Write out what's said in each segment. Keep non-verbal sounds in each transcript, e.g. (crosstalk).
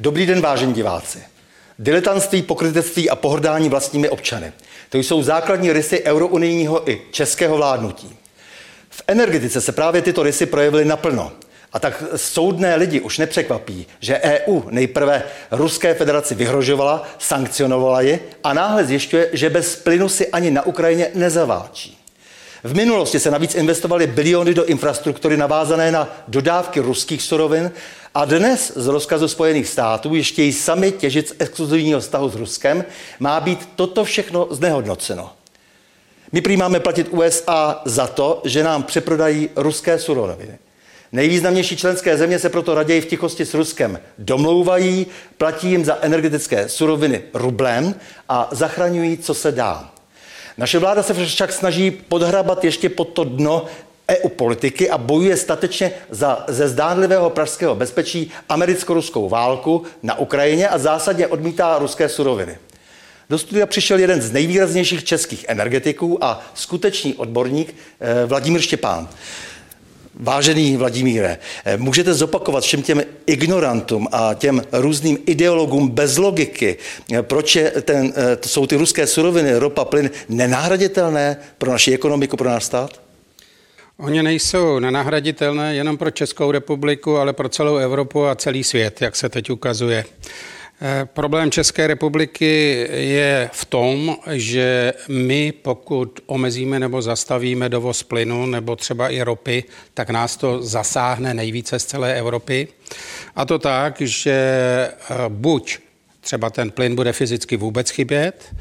Dobrý den, vážení diváci. Diletantství, pokrytectví a pohrdání vlastními občany. To jsou základní rysy eurounijního i českého vládnutí. V energetice se právě tyto rysy projevily naplno. A tak soudné lidi už nepřekvapí, že EU nejprve Ruské federaci vyhrožovala, sankcionovala ji a náhle zjišťuje, že bez plynu si ani na Ukrajině nezaváčí. V minulosti se navíc investovaly biliony do infrastruktury navázané na dodávky ruských surovin a dnes z rozkazu Spojených států ještě i sami těžit z exkluzivního vztahu s Ruskem má být toto všechno znehodnoceno. My prý máme platit USA za to, že nám přeprodají ruské suroviny. Nejvýznamnější členské země se proto raději v tichosti s Ruskem domlouvají, platí jim za energetické suroviny rublem a zachraňují, co se dá. Naše vláda se však snaží podhrabat ještě pod to dno EU politiky a bojuje statečně za ze zdánlivého pražského bezpečí americko-ruskou válku na Ukrajině a zásadně odmítá ruské suroviny. Do studia přišel jeden z nejvýraznějších českých energetiků a skutečný odborník eh, Vladimír Štěpán. Vážený Vladimíre, eh, můžete zopakovat všem těm ignorantům a těm různým ideologům bez logiky, eh, proč je ten, to jsou ty ruské suroviny, ropa, plyn nenahraditelné pro naši ekonomiku, pro náš stát? Oni nejsou nenahraditelné jenom pro Českou republiku, ale pro celou Evropu a celý svět, jak se teď ukazuje. Eh, problém České republiky je v tom, že my, pokud omezíme nebo zastavíme dovoz plynu nebo třeba i ropy, tak nás to zasáhne nejvíce z celé Evropy. A to tak, že eh, buď třeba ten plyn bude fyzicky vůbec chybět,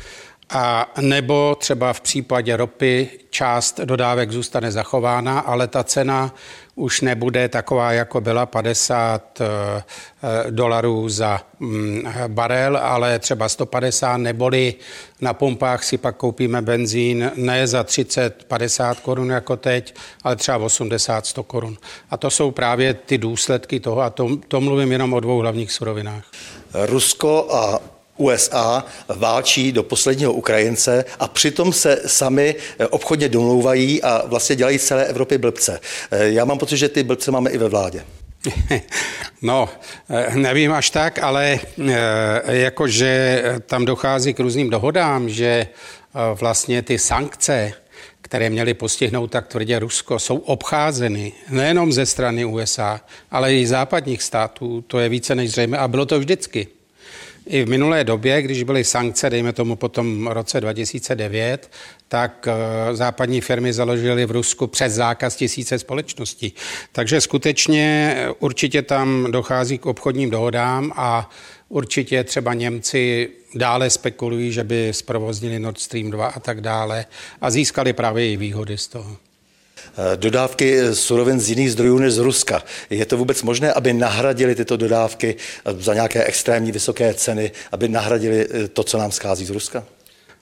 a nebo třeba v případě ropy část dodávek zůstane zachována, ale ta cena už nebude taková, jako byla 50 eh, dolarů za mm, barel, ale třeba 150, neboli na pumpách si pak koupíme benzín ne za 30-50 korun jako teď, ale třeba 80-100 korun. A to jsou právě ty důsledky toho, a to, to mluvím jenom o dvou hlavních surovinách. Rusko a USA válčí do posledního Ukrajince a přitom se sami eh, obchodně domlouvají a vlastně dělají z celé Evropy blbce. Eh, já mám pocit, že ty blbce máme i ve vládě. (laughs) No, eh, nevím až tak, ale jakože tam dochází k různým dohodám, že vlastně ty sankce, které měly postihnout tak tvrdě Rusko, jsou obcházeny nejenom ze strany USA, ale i západních států. To je více než zřejmé a bylo to vždycky. I v minulé době, když byly sankce, dejme tomu po tom roce 2009, tak eh, západní firmy založily v Rusku přes zákaz tisíce společností. Takže skutečně eh, určitě tam dochází k obchodním dohodám a určitě třeba Němci dále spekulují, že by zprovoznili Nord Stream 2 a tak dále a získali právě i výhody z toho. Dodávky surovin z jiných zdrojů než z Ruska. Je to vůbec možné, aby nahradili tyto dodávky za nějaké extrémní vysoké ceny, aby nahradili eh, to, co nám schází z Ruska?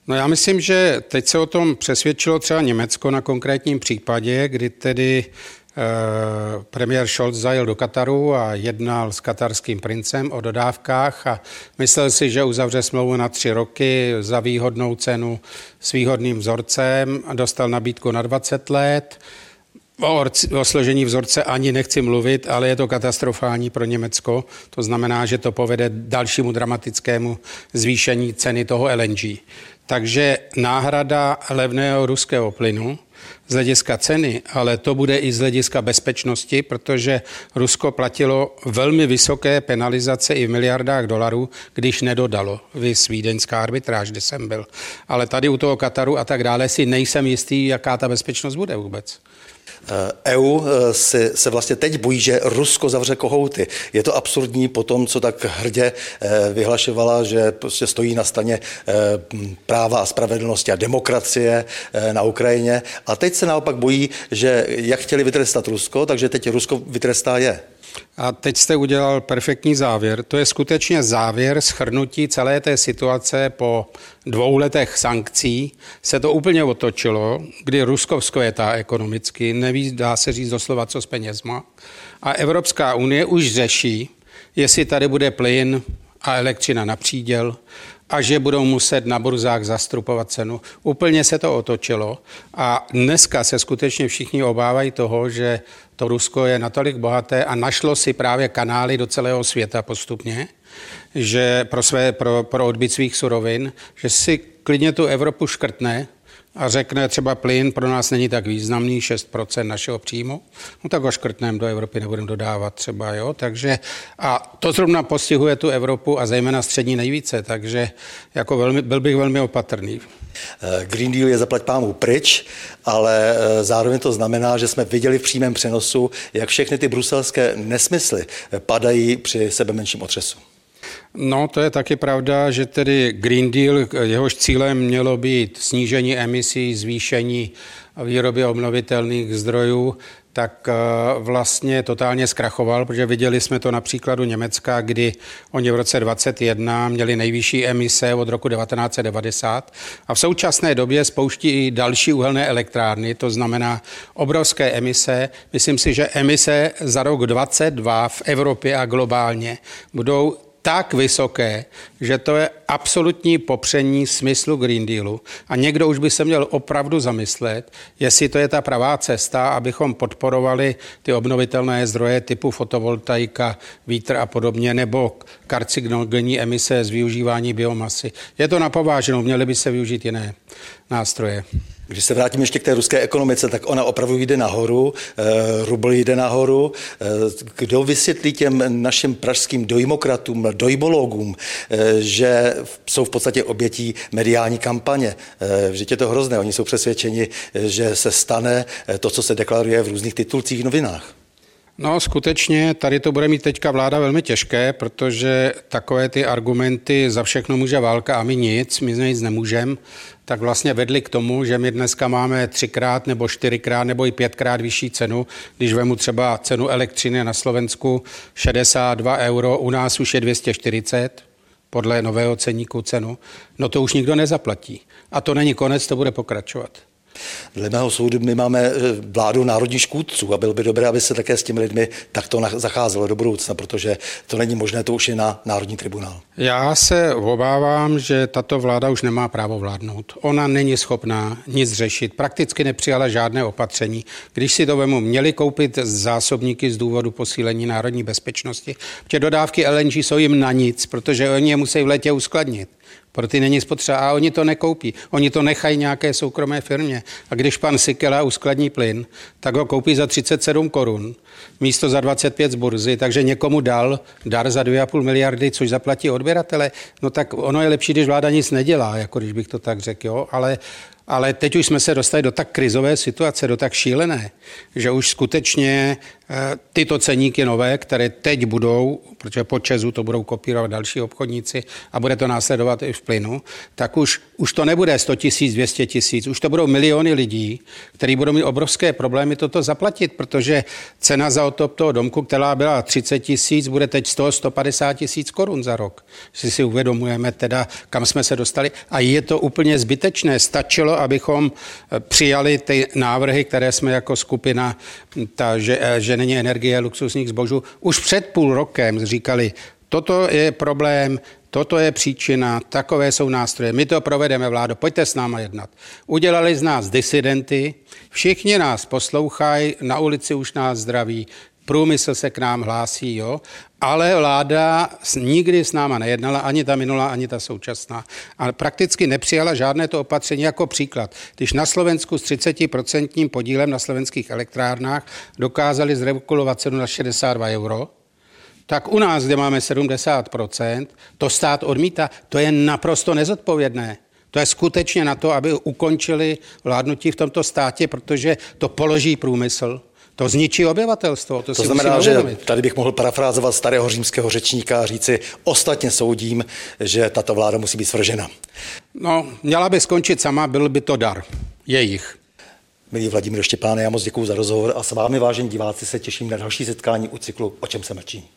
No já myslím, že teď se o tom přesvědčilo třeba Německo na konkrétním případě, kdy tedy premiér Scholz zajel do Kataru a jednal s katarským princem o dodávkách a myslel si, že uzavře smlouvu na tři roky za výhodnou cenu s výhodným vzorcem a dostal nabídku na 20 let. O, o složení vzorce ani nechci mluvit, ale je to katastrofální pro Německo. To znamená, že to povede dalšímu dramatickému zvýšení ceny toho LNG. Takže náhrada levného ruského plynu z hlediska ceny, ale to bude i z hlediska bezpečnosti, protože Rusko platilo velmi vysoké penalizace i v miliardách dolarů, když nedodalo. Vy vídeňská arbitráž, kde jsem byl. Ale tady u toho Kataru a tak dále si nejsem jistý, jaká ta bezpečnost bude vůbec. EU eh, se, se vlastně teď bojí, že Rusko zavře kohouty. Je to absurdní po tom, co tak hrdě eh, vyhlašovala, že prostě stojí na straně eh, práva a spravedlnosti a demokracie na Ukrajině. A teď se naopak bojí, že jak chtěli vytrestat Rusko, takže teď Rusko vytrestá je. A teď jste udělal perfektní závěr. To je skutečně závěr schrnutí celé té situace po dvou letech sankcí. Se to úplně otočilo, kdy Rusko vzkvětá ekonomicky, neví, dá se říct doslova, co s penězma. A Evropská unie už řeší, jestli tady bude plyn a elektřina na příděl, a že budou muset na burzách zastupovat cenu. Úplně se to otočilo a dneska se skutečně všichni obávají toho, že to Rusko je natolik bohaté a našlo si právě kanály do celého světa postupně, že pro, své, pro, pro odbyt svých surovin, že si klidně tu Evropu škrtne a řekne třeba plyn pro nás není tak významný, 6% našeho příjmu, no tak ho škrtneme do Evropy, nebudeme dodávat třeba, jo, takže a to zrovna postihuje tu Evropu a zejména střední nejvíce, takže jako velmi, byl bych velmi opatrný. Green Deal je zaplať pámu pryč, ale eh, zároveň to znamená, že jsme viděli v přímém přenosu, jak všechny ty bruselské nesmysly padají při sebe menším otřesu. No, to je taky pravda, že tedy Green Deal, jehož cílem mělo být snížení emisí, zvýšení výroby obnovitelných zdrojů, tak eh, vlastně totálně zkrachoval, protože viděli jsme to na příkladu Německa, kdy oni v roce 2021 měli nejvyšší emise od roku 1990 a v současné době spouští i další uhelné elektrárny, to znamená obrovské emise. Myslím si, že emise za rok 2022 v Evropě a globálně budou tak vysoké, že to je absolutní popření smyslu Green Dealu. A někdo už by se měl opravdu zamyslet, jestli to je ta pravá cesta, abychom podporovali ty obnovitelné zdroje typu fotovoltaika, vítr a podobně, nebo karcinogenní emise z využívání biomasy. Je to napováženou, měly by se využít jiné nástroje. Když se vrátím ještě k té ruské ekonomice, tak ona opravdu jde nahoru, eh, rubl jde nahoru. Eh, kdo vysvětlí těm našim pražským dojmokratům, dojbologům, eh, že jsou v podstatě obětí mediální kampaně? Vždyť je to hrozné. Oni jsou přesvědčeni, že se stane to, co se deklaruje v různých titulcích v novinách. No skutečně, tady to bude mít teďka vláda velmi těžké, protože takové ty argumenty za všechno může válka a my nic, my nic nemůžeme, tak vlastně vedli k tomu, že my dneska máme třikrát nebo čtyřikrát nebo i pětkrát vyšší cenu. Když vemu třeba cenu elektřiny na Slovensku 62 euro, u nás už je 240 podle nového ceníku cenu, no to už nikdo nezaplatí. A to není konec, to bude pokračovat. Dle mého soudu my máme eh, vládu národních škůdců a bylo by dobré, aby se také s těmi lidmi takto zacházelo do budoucna, protože to není možné, to už je na Národní tribunál. Já se obávám, že tato vláda už nemá právo vládnout. Ona není schopná nic řešit, prakticky nepřijala žádné opatření. Když si to vemu, měli koupit zásobníky z důvodu posílení národní bezpečnosti, protože dodávky LNG jsou jim na nic, protože oni je musí v letě uskladnit. Pro ty není spotřeba a oni to nekoupí. Oni to nechají nějaké soukromé firmě. A když pan Sikela uskladní plyn, tak ho koupí za 37 korun, místo za 25 z burzy, takže někomu dal dar za 2,5 miliardy, což zaplatí odběratele. No tak ono je lepší, když vláda nic nedělá, jako když bych to tak řekl, jo? ale ale teď už jsme se dostali do tak krizové situace, do tak šílené, že už skutečně Eh, tyto ceníky nové, které teď budou, protože po Česu to budou kopírovat další obchodníci a bude to následovat i v plynu, tak už, už to nebude 100 tisíc, 200 tisíc, už to budou miliony lidí, kteří budou mít obrovské problémy toto zaplatit, protože cena za otop toho domku, která byla 30 tisíc, bude teď 100, 150 tisíc korun za rok. Si si uvědomujeme teda, kam jsme se dostali a je to úplně zbytečné. Stačilo, abychom eh, přijali ty návrhy, které jsme jako skupina, ta, že, eh, že není energie luxusních zbožů. Už před půl rokem říkali, toto je problém, toto je příčina, takové jsou nástroje, my to provedeme, vládo, pojďte s náma jednat. Udělali z nás disidenty, všichni nás poslouchají, na ulici už nás zdraví, průmysl se k nám hlásí, jo, ale vláda nikdy s náma nejednala, ani ta minulá, ani ta současná. A prakticky nepřijala žádné to opatření jako příklad. Když na Slovensku s 30% podílem na slovenských elektrárnách dokázali zregulovat cenu na 62 euro, tak u nás, kde máme 70%, to stát odmítá. To je naprosto nezodpovědné. To je skutečně na to, aby ukončili vládnutí v tomto státě, protože to položí průmysl. To zničí obyvatelstvo. To, to znamená, že tady bych mohl parafrázovat starého římského řečníka a říci, ostatně soudím, že tato vláda musí být svržena. No, měla by skončit sama, byl by to dar. Jejich. Milí Vladimír Štěpáne, já moc děkuji za rozhovor a s vámi, vážení diváci, se těším na další setkání u cyklu O čem se mlčí.